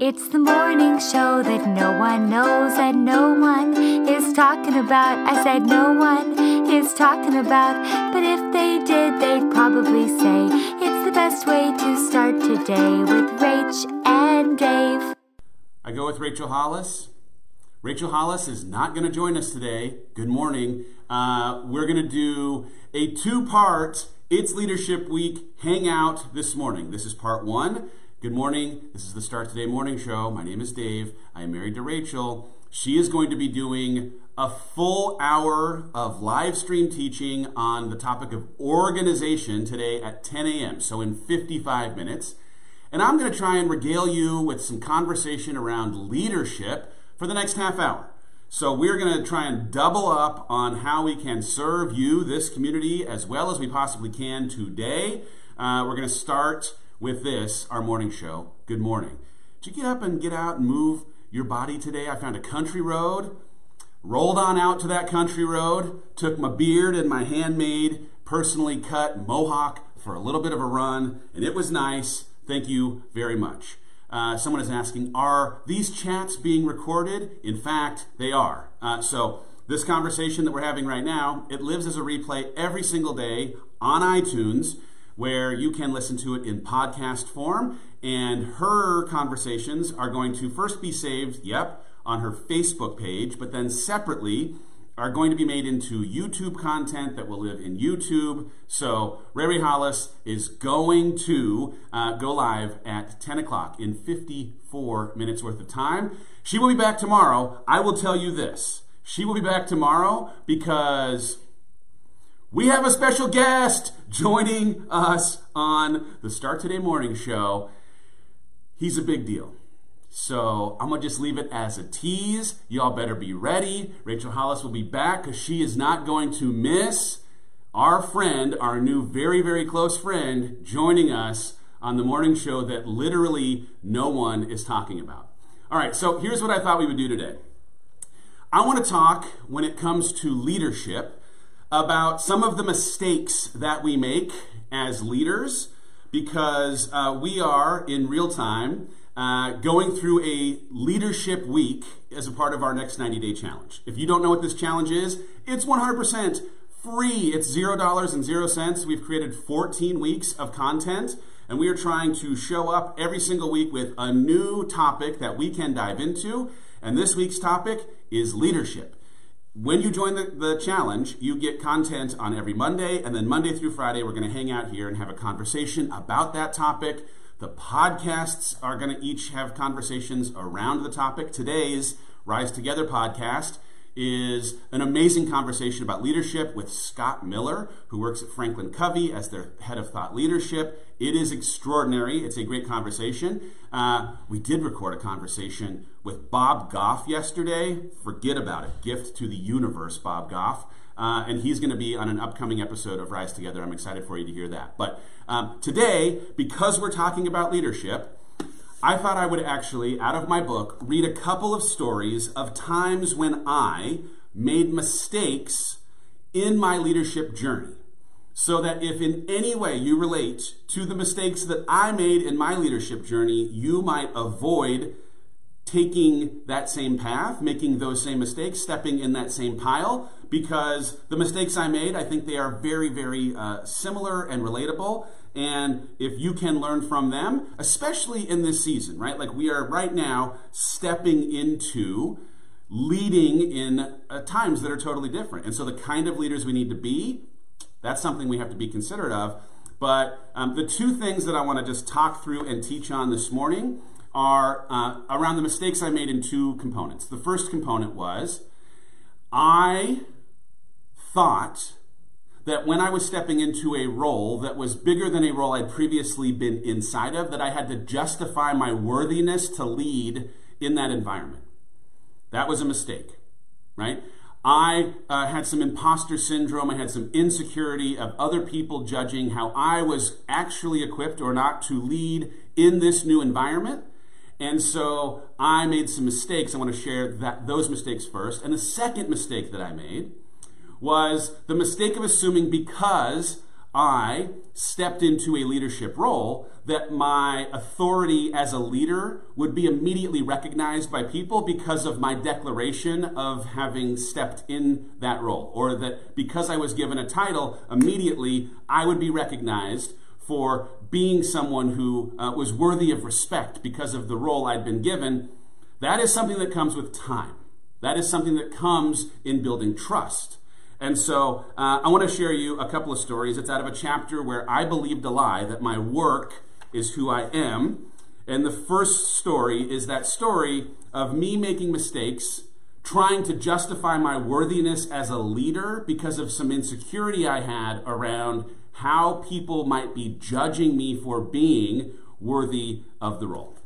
It's the morning show that no one knows and no one is talking about. I said no one is talking about, but if they did, they'd probably say it's the best way to start today with Rach and Dave. I go with Rachel Hollis. Rachel Hollis is not going to join us today. Good morning. Uh, we're going to do a two part It's Leadership Week hangout this morning. This is part one. Good morning. This is the Start Today Morning Show. My name is Dave. I am married to Rachel. She is going to be doing a full hour of live stream teaching on the topic of organization today at 10 a.m., so in 55 minutes. And I'm going to try and regale you with some conversation around leadership for the next half hour. So we're going to try and double up on how we can serve you, this community, as well as we possibly can today. Uh, we're going to start with this, our morning show. Good morning. Did you get up and get out and move your body today? I found a country road, rolled on out to that country road, took my beard and my handmade, personally cut mohawk for a little bit of a run, and it was nice. Thank you very much. Uh, someone is asking, are these chats being recorded? In fact, they are. Uh, so this conversation that we're having right now, it lives as a replay every single day on iTunes where you can listen to it in podcast form. And her conversations are going to first be saved, yep, on her Facebook page, but then separately are going to be made into YouTube content that will live in YouTube. So Ray Hollis is going to uh, go live at 10 o'clock in 54 minutes worth of time. She will be back tomorrow. I will tell you this. She will be back tomorrow because we have a special guest joining us on the Start Today Morning Show. He's a big deal. So I'm going to just leave it as a tease. Y'all better be ready. Rachel Hollis will be back because she is not going to miss our friend, our new very, very close friend, joining us on the morning show that literally no one is talking about. All right, so here's what I thought we would do today. I want to talk when it comes to leadership about some of the mistakes that we make as leaders because uh, we are in real time uh, going through a leadership week as a part of our next 90 day challenge. If you don't know what this challenge is, it's 100% free. It's $0 and 0 cents. We've created 14 weeks of content. And we are trying to show up every single week with a new topic that we can dive into. And this week's topic is leadership when you join the, the challenge, you get content on every Monday, and then Monday through Friday, we're going to hang out here and have a conversation about that topic. The podcasts are going to each have conversations around the topic. Today's Rise Together podcast is an amazing conversation about leadership with Scott Miller, who works at Franklin Covey as their head of thought leadership. It is extraordinary. It's a great conversation. Uh, we did record a conversation with Bob Goff yesterday. Forget about it. Gift to the universe, Bob Goff. Uh, and he's going to be on an upcoming episode of Rise Together. I'm excited for you to hear that. But um, today, because we're talking about leadership, I thought I would actually, out of my book, read a couple of stories of times when I made mistakes in my leadership journey. So that if in any way you relate to the mistakes that I made in my leadership journey, you might avoid taking that same path, making those same mistakes, stepping in that same pile, because the mistakes I made, I think they are very, very uh, similar and relatable. And if you can learn from them, especially in this season, right? Like we are right now stepping into leading in uh, times that are totally different. And so the kind of leaders we need to be, that's something we have to be considerate of. But um, the two things that I want to just talk through and teach on this morning are uh, around the mistakes I made in two components. The first component was I thought that when I was stepping into a role that was bigger than a role I'd previously been inside of, that I had to justify my worthiness to lead in that environment. That was a mistake, right? I uh, had some imposter syndrome. I had some insecurity of other people judging how I was actually equipped or not to lead in this new environment. And so I made some mistakes. I want to share that, those mistakes first. And the second mistake that I made was the mistake of assuming because I stepped into a leadership role, that my authority as a leader would be immediately recognized by people because of my declaration of having stepped in that role. Or that because I was given a title, immediately I would be recognized for being someone who uh, was worthy of respect because of the role I'd been given. That is something that comes with time. That is something that comes in building trust. And so uh, I want to share you a couple of stories. It's out of a chapter where I believed a lie that my work is who I am. And the first story is that story of me making mistakes, trying to justify my worthiness as a leader because of some insecurity I had around how people might be judging me for being worthy of the role.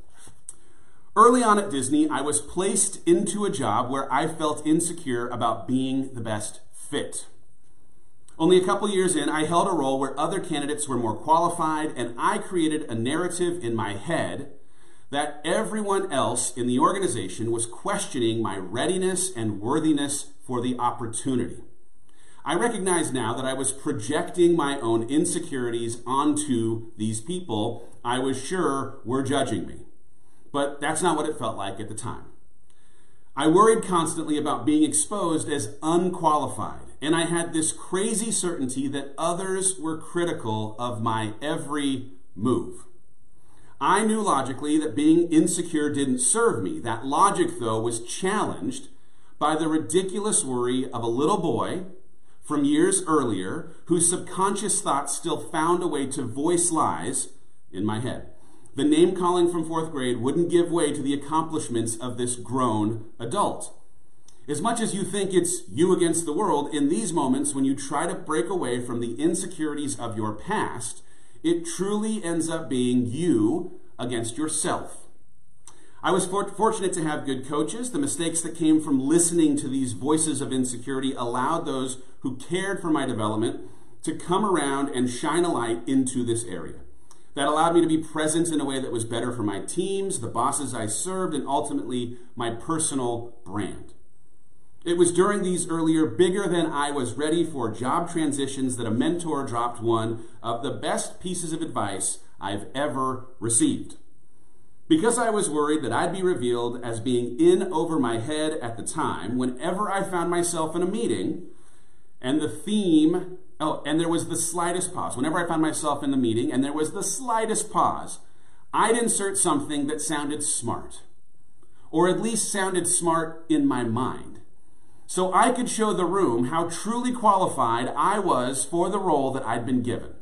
Early on at Disney, I was placed into a job where I felt insecure about being the best fit. Only a couple years in, I held a role where other candidates were more qualified, and I created a narrative in my head that everyone else in the organization was questioning my readiness and worthiness for the opportunity. I recognize now that I was projecting my own insecurities onto these people I was sure were judging me. But that's not what it felt like at the time. I worried constantly about being exposed as unqualified, and I had this crazy certainty that others were critical of my every move. I knew logically that being insecure didn't serve me. That logic, though, was challenged by the ridiculous worry of a little boy from years earlier whose subconscious thoughts still found a way to voice lies in my head. The name calling from fourth grade wouldn't give way to the accomplishments of this grown adult. As much as you think it's you against the world, in these moments when you try to break away from the insecurities of your past, it truly ends up being you against yourself. I was for- fortunate to have good coaches. The mistakes that came from listening to these voices of insecurity allowed those who cared for my development to come around and shine a light into this area that allowed me to be present in a way that was better for my teams, the bosses I served, and ultimately my personal brand. It was during these earlier, bigger than I was ready for job transitions that a mentor dropped one of the best pieces of advice I've ever received. Because I was worried that I'd be revealed as being in over my head at the time, whenever I found myself in a meeting and the theme Oh, and there was the slightest pause. Whenever I found myself in the meeting and there was the slightest pause, I'd insert something that sounded smart, or at least sounded smart in my mind. So I could show the room how truly qualified I was for the role that I'd been given.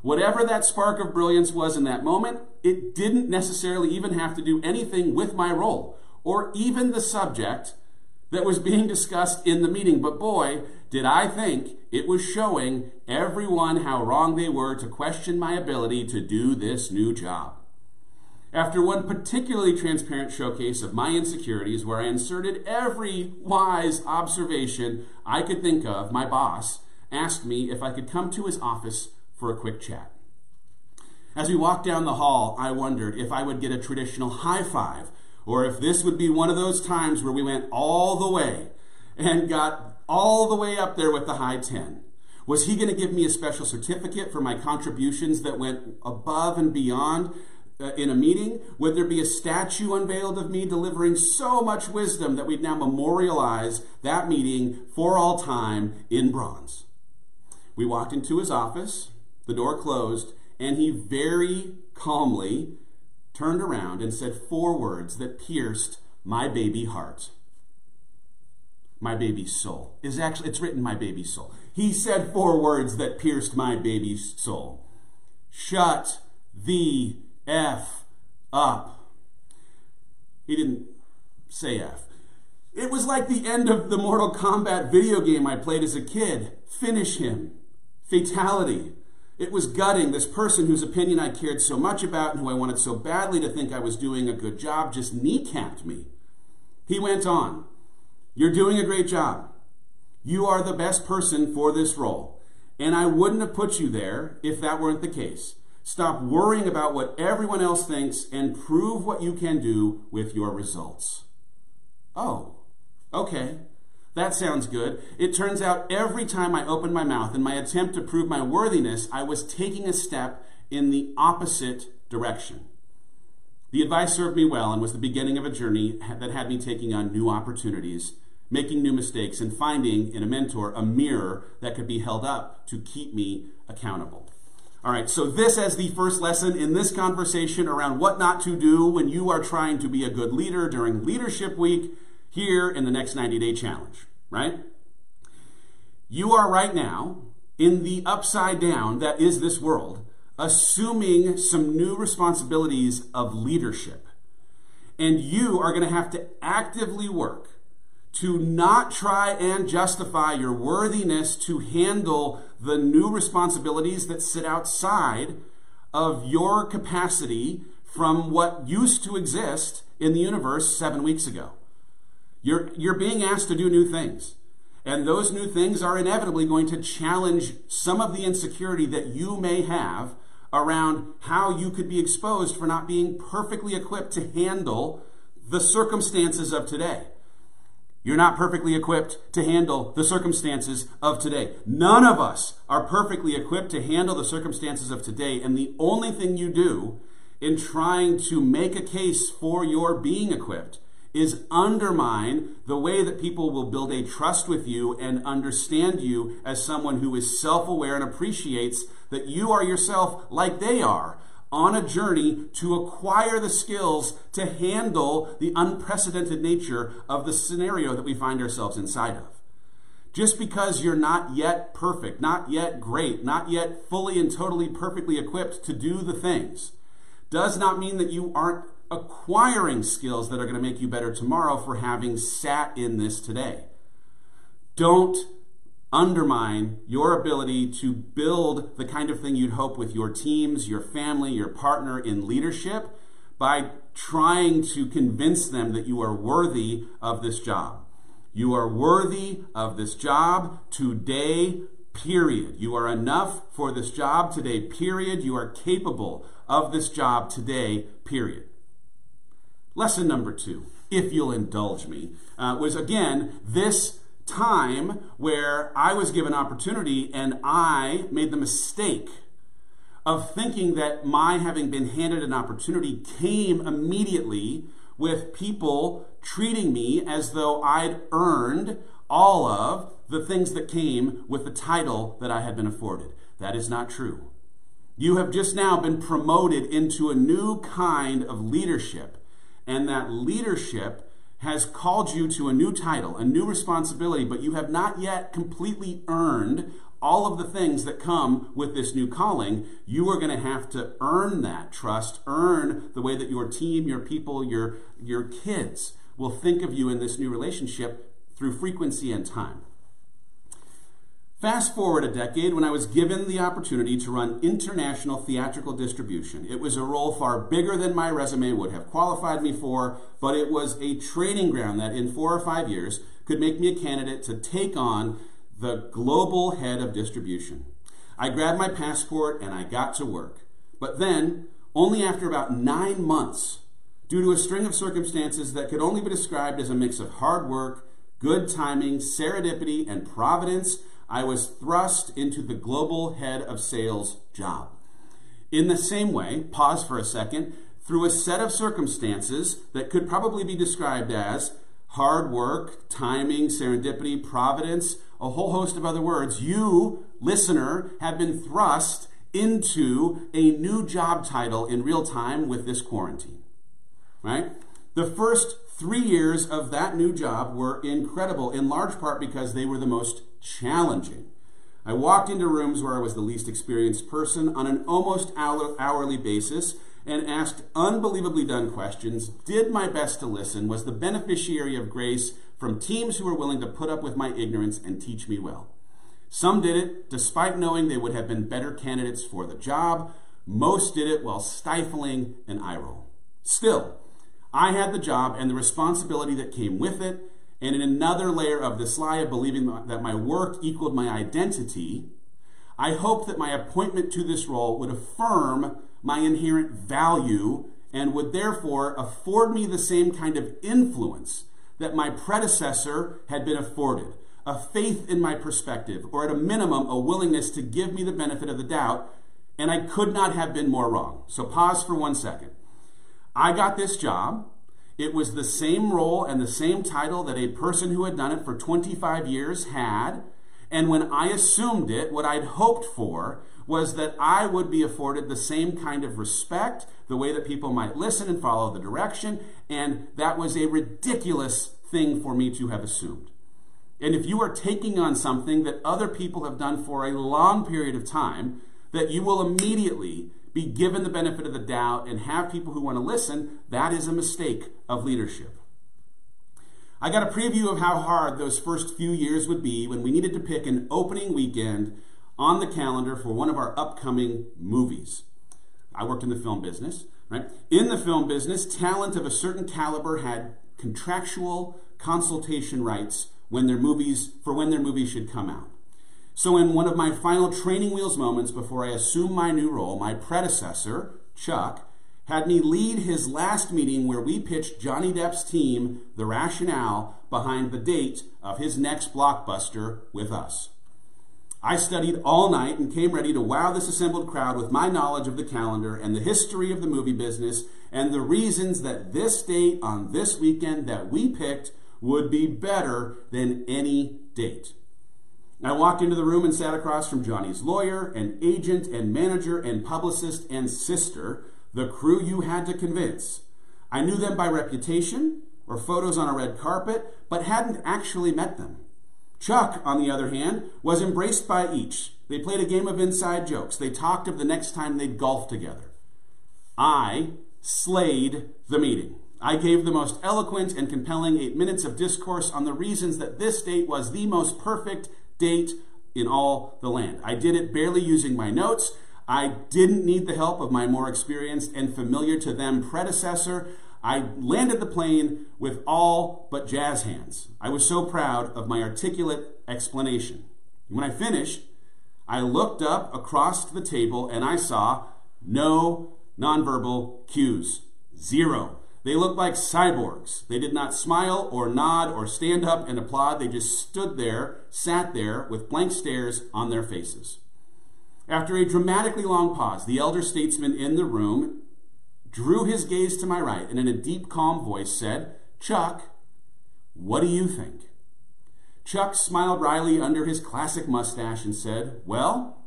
Whatever that spark of brilliance was in that moment, it didn't necessarily even have to do anything with my role or even the subject that was being discussed in the meeting. But boy, did I think it was showing everyone how wrong they were to question my ability to do this new job. After one particularly transparent showcase of my insecurities, where I inserted every wise observation I could think of, my boss asked me if I could come to his office for a quick chat. As we walked down the hall, I wondered if I would get a traditional high five, or if this would be one of those times where we went all the way and got all the way up there with the high 10. Was he going to give me a special certificate for my contributions that went above and beyond uh, in a meeting? Would there be a statue unveiled of me delivering so much wisdom that we'd now memorialize that meeting for all time in bronze? We walked into his office, the door closed, and he very calmly turned around and said four words that pierced my baby heart my baby's soul. Is actually it's written my baby's soul. He said four words that pierced my baby's soul. Shut the F up. He didn't say F. It was like the end of the Mortal Kombat video game I played as a kid. Finish him. Fatality. It was gutting. This person whose opinion I cared so much about and who I wanted so badly to think I was doing a good job just kneecapped me. He went on. You're doing a great job. You are the best person for this role. And I wouldn't have put you there if that weren't the case. Stop worrying about what everyone else thinks and prove what you can do with your results. Oh, okay. That sounds good. It turns out every time I opened my mouth in my attempt to prove my worthiness, I was taking a step in the opposite direction. The advice served me well and was the beginning of a journey that had me taking on new opportunities, making new mistakes, and finding in a mentor a mirror that could be held up to keep me accountable. All right, so this as the first lesson in this conversation around what not to do when you are trying to be a good leader during Leadership Week here in the next 90 day challenge, right? You are right now in the upside down that is this world assuming some new responsibilities of leadership. And you are going to have to actively work to not try and justify your worthiness to handle the new responsibilities that sit outside of your capacity from what used to exist in the universe seven weeks ago. You're, you're being asked to do new things. And those new things are inevitably going to challenge some of the insecurity that you may have around how you could be exposed for not being perfectly equipped to handle the circumstances of today. You're not perfectly equipped to handle the circumstances of today. None of us are perfectly equipped to handle the circumstances of today. And the only thing you do in trying to make a case for your being equipped is undermine the way that people will build a trust with you and understand you as someone who is self aware and appreciates that you are yourself like they are on a journey to acquire the skills to handle the unprecedented nature of the scenario that we find ourselves inside of. Just because you're not yet perfect, not yet great, not yet fully and totally perfectly equipped to do the things, does not mean that you aren't acquiring skills that are going to make you better tomorrow for having sat in this today. Don't undermine your ability to build the kind of thing you'd hope with your teams, your family, your partner in leadership by trying to convince them that you are worthy of this job. You are worthy of this job today, period. You are enough for this job today, period. You are capable of this job today, period. Lesson number two, if you'll indulge me, uh, was again this time where I was given opportunity and I made the mistake of thinking that my having been handed an opportunity came immediately with people treating me as though I'd earned all of the things that came with the title that I had been afforded. That is not true. You have just now been promoted into a new kind of leadership, and that leadership has called you to a new title, a new responsibility, but you have not yet completely earned all of the things that come with this new calling, you are going to have to earn that trust, earn the way that your team, your people, your, your kids will think of you in this new relationship through frequency and time. Fast forward a decade when I was given the opportunity to run international theatrical distribution. It was a role far bigger than my resume would have qualified me for, but it was a training ground that in four or five years could make me a candidate to take on the global head of distribution. I grabbed my passport and I got to work. But then, only after about nine months, due to a string of circumstances that could only be described as a mix of hard work, good timing, serendipity, and providence, I was thrust into the global head of sales job. In the same way, pause for a second, through a set of circumstances that could probably be described as hard work, timing, serendipity, providence, a whole host of other words, you, listener, have been thrust into a new job title in real time with this quarantine. Right? The first three years of that new job were incredible, in large part because they were the most challenging. I walked into rooms where I was the least experienced person on an almost hourly basis and asked unbelievably dumb questions, did my best to listen, was the beneficiary of grace from teams who were willing to put up with my ignorance and teach me well. Some did it despite knowing they would have been better candidates for the job. Most did it while stifling an eye roll. Still, I had the job and the responsibility that came with it, and in another layer of this lie of believing that my work equaled my identity, I hoped that my appointment to this role would affirm my inherent value and would therefore afford me the same kind of influence that my predecessor had been afforded a faith in my perspective, or at a minimum, a willingness to give me the benefit of the doubt, and I could not have been more wrong. So pause for one second. I got this job. It was the same role and the same title that a person who had done it for 25 years had. And when I assumed it, what I'd hoped for was that I would be afforded the same kind of respect, the way that people might listen and follow the direction. And that was a ridiculous thing for me to have assumed. And if you are taking on something that other people have done for a long period of time, that you will immediately be given the benefit of the doubt and have people who want to listen, that is a mistake of leadership. I got a preview of how hard those first few years would be when we needed to pick an opening weekend on the calendar for one of our upcoming movies. I worked in the film business, right? In the film business, talent of a certain caliber had contractual consultation rights when their movies for when their movies should come out. So in one of my final training wheels moments before I assumed my new role, my predecessor, Chuck, had me lead his last meeting where we pitched Johnny Depp's team the rationale behind the date of his next blockbuster with us. I studied all night and came ready to wow this assembled crowd with my knowledge of the calendar and the history of the movie business and the reasons that this date on this weekend that we picked would be better than any date. I walked into the room and sat across from Johnny's lawyer and agent and manager and publicist and sister, the crew you had to convince. I knew them by reputation or photos on a red carpet, but hadn't actually met them. Chuck, on the other hand, was embraced by each. They played a game of inside jokes. They talked of the next time they'd golf together. I slayed the meeting. I gave the most eloquent and compelling eight minutes of discourse on the reasons that this date was the most perfect date in all the land. I did it barely using my notes. I didn't need the help of my more experienced and familiar to them predecessor. I landed the plane with all but jazz hands. I was so proud of my articulate explanation. When I finished, I looked up across the table and I saw no nonverbal cues. Zero. They looked like cyborgs. They did not smile or nod or stand up and applaud. They just stood there, sat there with blank stares on their faces. After a dramatically long pause, the elder statesman in the room drew his gaze to my right and in a deep, calm voice said, Chuck, what do you think? Chuck smiled wryly under his classic mustache and said, Well,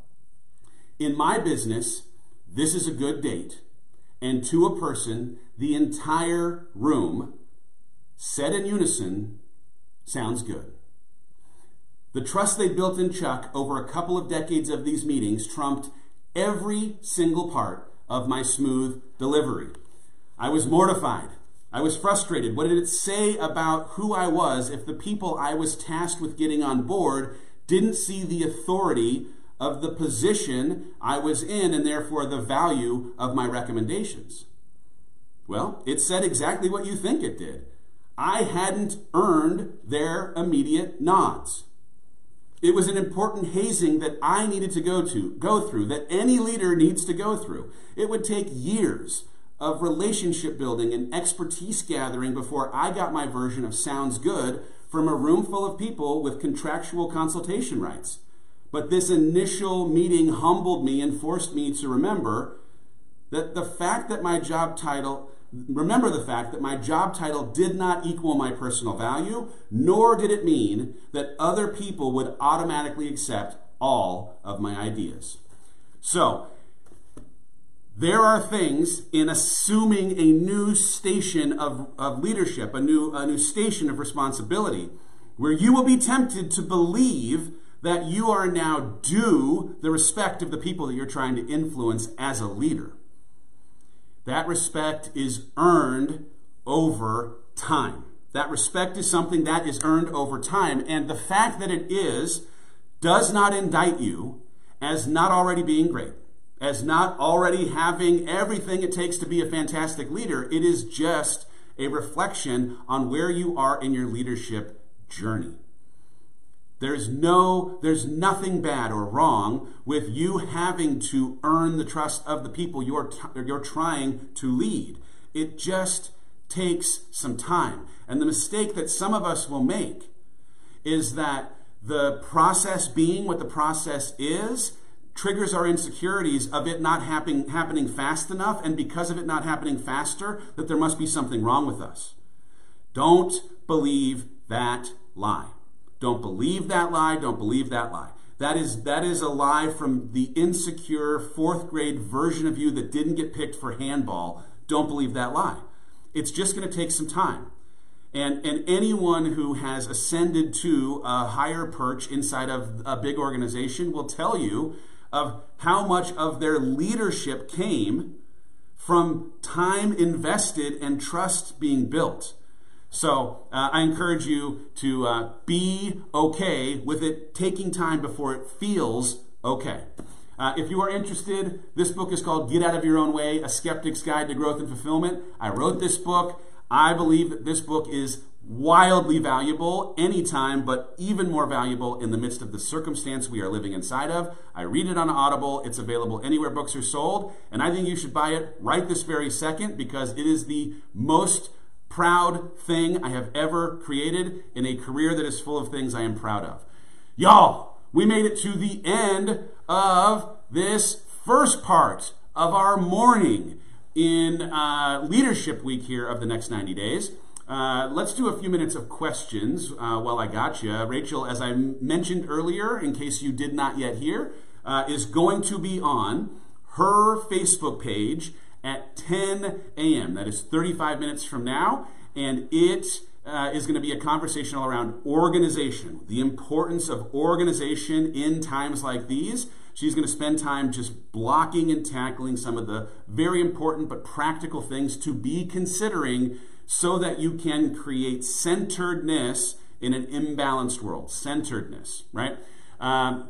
in my business, this is a good date. And to a person, the entire room, said in unison, sounds good. The trust they built in Chuck over a couple of decades of these meetings trumped every single part of my smooth delivery. I was mortified. I was frustrated. What did it say about who I was if the people I was tasked with getting on board didn't see the authority of the position I was in and therefore the value of my recommendations? Well, it said exactly what you think it did. I hadn't earned their immediate nods. It was an important hazing that I needed to go to, go through, that any leader needs to go through. It would take years of relationship building and expertise gathering before I got my version of sounds good from a room full of people with contractual consultation rights. But this initial meeting humbled me and forced me to remember that the fact that my job title remember the fact that my job title did not equal my personal value, nor did it mean that other people would automatically accept all of my ideas. So, there are things in assuming a new station of, of leadership, a new, a new station of responsibility, where you will be tempted to believe that you are now due the respect of the people that you're trying to influence as a leader. That respect is earned over time. That respect is something that is earned over time. And the fact that it is does not indict you as not already being great, as not already having everything it takes to be a fantastic leader. It is just a reflection on where you are in your leadership journey. There's no, there's nothing bad or wrong with you having to earn the trust of the people you're, you're trying to lead. It just takes some time. And the mistake that some of us will make is that the process being what the process is triggers our insecurities of it not happen, happening fast enough, and because of it not happening faster, that there must be something wrong with us. Don't believe that lie. Don't believe that lie. Don't believe that lie. That is, that is a lie from the insecure fourth grade version of you that didn't get picked for handball. Don't believe that lie. It's just going to take some time. And, and anyone who has ascended to a higher perch inside of a big organization will tell you of how much of their leadership came from time invested and trust being built. So uh, I encourage you to uh, be okay with it taking time before it feels okay. Uh, if you are interested, this book is called Get Out of Your Own Way A Skeptic's Guide to Growth and Fulfillment. I wrote this book. I believe that this book is wildly valuable anytime, but even more valuable in the midst of the circumstance we are living inside of. I read it on Audible. It's available anywhere books are sold. And I think you should buy it right this very second because it is the most proud thing I have ever created in a career that is full of things I am proud of. Y'all, we made it to the end of this first part of our morning in uh, Leadership Week here of the next 90 days. Uh, let's do a few minutes of questions uh, while I got you. Rachel, as I mentioned earlier, in case you did not yet hear, uh, is going to be on her Facebook page at 10 a.m. That is 35 minutes from now, and it uh, is going to be a conversation all around organization, the importance of organization in times like these. She's going to spend time just blocking and tackling some of the very important but practical things to be considering so that you can create centeredness in an imbalanced world. Centeredness, right? Um,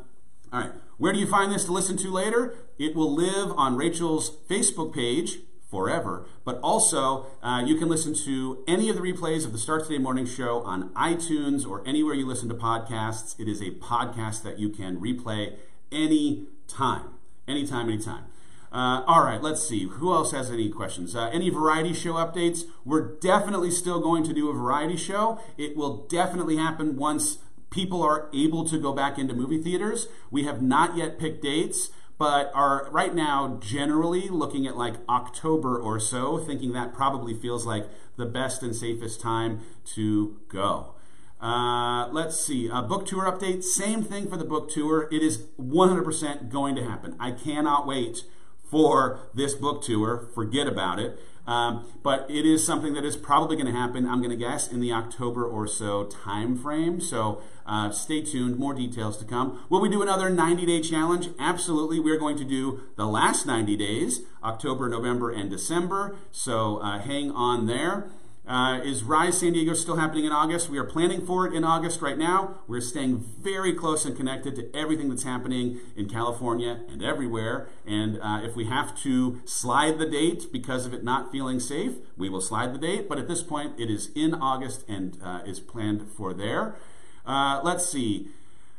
all right. Where do you find this to listen to later? It will live on Rachel's Facebook page forever, but also uh, you can listen to any of the replays of the Start Today Morning Show on iTunes or anywhere you listen to podcasts. It is a podcast that you can replay any time, anytime, anytime. Uh, all right, let's see. Who else has any questions? Uh, any variety show updates? We're definitely still going to do a variety show. It will definitely happen once people are able to go back into movie theaters. We have not yet picked dates, but are right now generally looking at like October or so, thinking that probably feels like the best and safest time to go. Uh, let's see. A book tour update. Same thing for the book tour. It is 100% going to happen. I cannot wait for this book tour. Forget about it. Um, but it is something that is probably going to happen, I'm going to guess, in the October or so time frame. So uh, stay tuned, more details to come. Will we do another 90 day challenge? Absolutely. We're going to do the last 90 days, October, November, and December. So uh, hang on there. Uh, is Rise San Diego still happening in August? We are planning for it in August right now. We're staying very close and connected to everything that's happening in California and everywhere. And uh, if we have to slide the date because of it not feeling safe, we will slide the date. But at this point, it is in August and uh, is planned for there. Uh, let's see.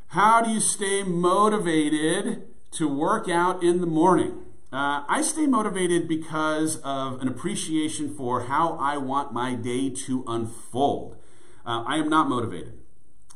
How do you stay motivated to work out in the morning? Uh, I stay motivated because of an appreciation for how I want my day to unfold. Uh, I am not motivated.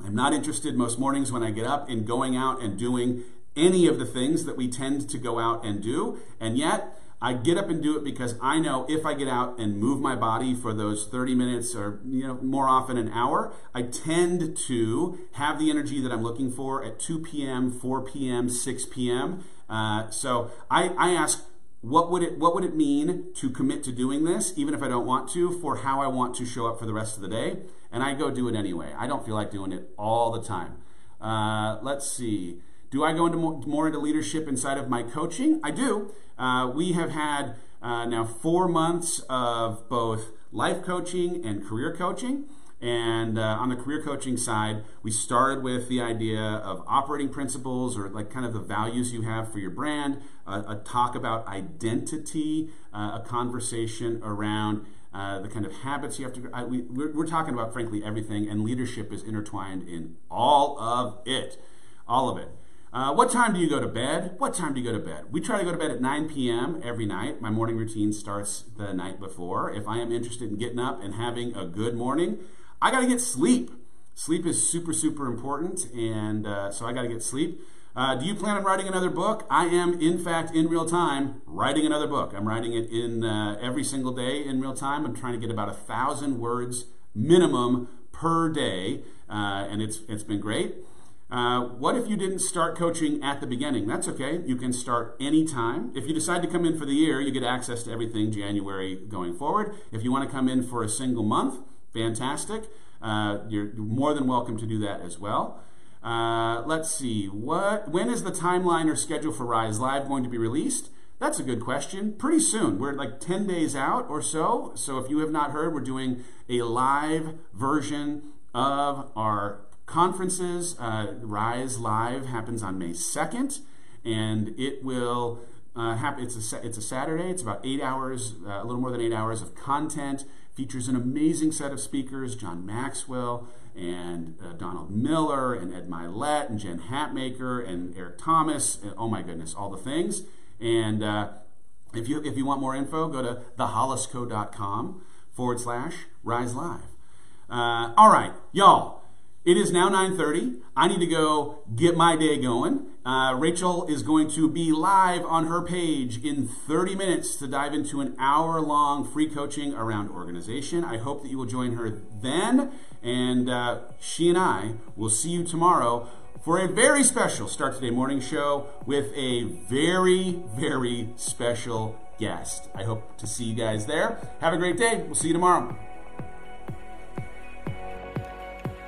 I'm not interested most mornings when I get up in going out and doing any of the things that we tend to go out and do. And yet, I get up and do it because I know if I get out and move my body for those 30 minutes or you know more often an hour, I tend to have the energy that I'm looking for at 2 p.m., 4 p.m., 6 p.m. Uh, so I, I ask, what would it what would it mean to commit to doing this, even if I don't want to, for how I want to show up for the rest of the day? And I go do it anyway. I don't feel like doing it all the time. Uh, let's see. Do I go into more, more, into leadership inside of my coaching? I do. Uh, we have had uh, now four months of both life coaching and career coaching. And uh, on the career coaching side, we started with the idea of operating principles or like kind of the values you have for your brand, uh, a talk about identity, uh, a conversation around uh, the kind of habits you have to. we, we're, we're talking about, frankly, everything, and leadership is intertwined in all of it. All of it. Uh, what time do you go to bed? What time do you go to bed? We try to go to bed at 9 p.m. every night. My morning routine starts the night before. If I am interested in getting up and having a good morning, I got to get sleep. Sleep is super, super important, and uh, so I got to get sleep. Uh, do you plan on writing another book? I am, in fact, in real time, writing another book. I'm writing it in uh, every single day in real time. I'm trying to get about a thousand words minimum per day, uh, and it's it's been great. Uh, what if you didn't start coaching at the beginning? That's okay. You can start anytime. If you decide to come in for the year, you get access to everything January going forward. If you want to come in for a single month, fantastic. Uh, you're more than welcome to do that as well. Uh, let's see. What? When is the timeline or schedule for Rise Live going to be released? That's a good question. Pretty soon. We're like 10 days out or so. So if you have not heard, we're doing a live version of our conferences. Uh, Rise Live happens on May 2nd, and it will uh, happen. It's a, it's a Saturday. It's about eight hours, uh, a little more than eight hours of content. Features an amazing set of speakers John Maxwell and uh, Donald Miller and Ed Mylett and Jen Hatmaker and Eric Thomas. And, oh my goodness, all the things. And uh, if you if you want more info, go to thehollisco.com forward slash rise live. Uh, all right, y'all. It is now 9:30. I need to go get my day going. Uh, Rachel is going to be live on her page in 30 minutes to dive into an hour-long free coaching around organization. I hope that you will join her then, and uh, she and I will see you tomorrow for a very special Start Today morning show with a very, very special guest. I hope to see you guys there. Have a great day. We'll see you tomorrow.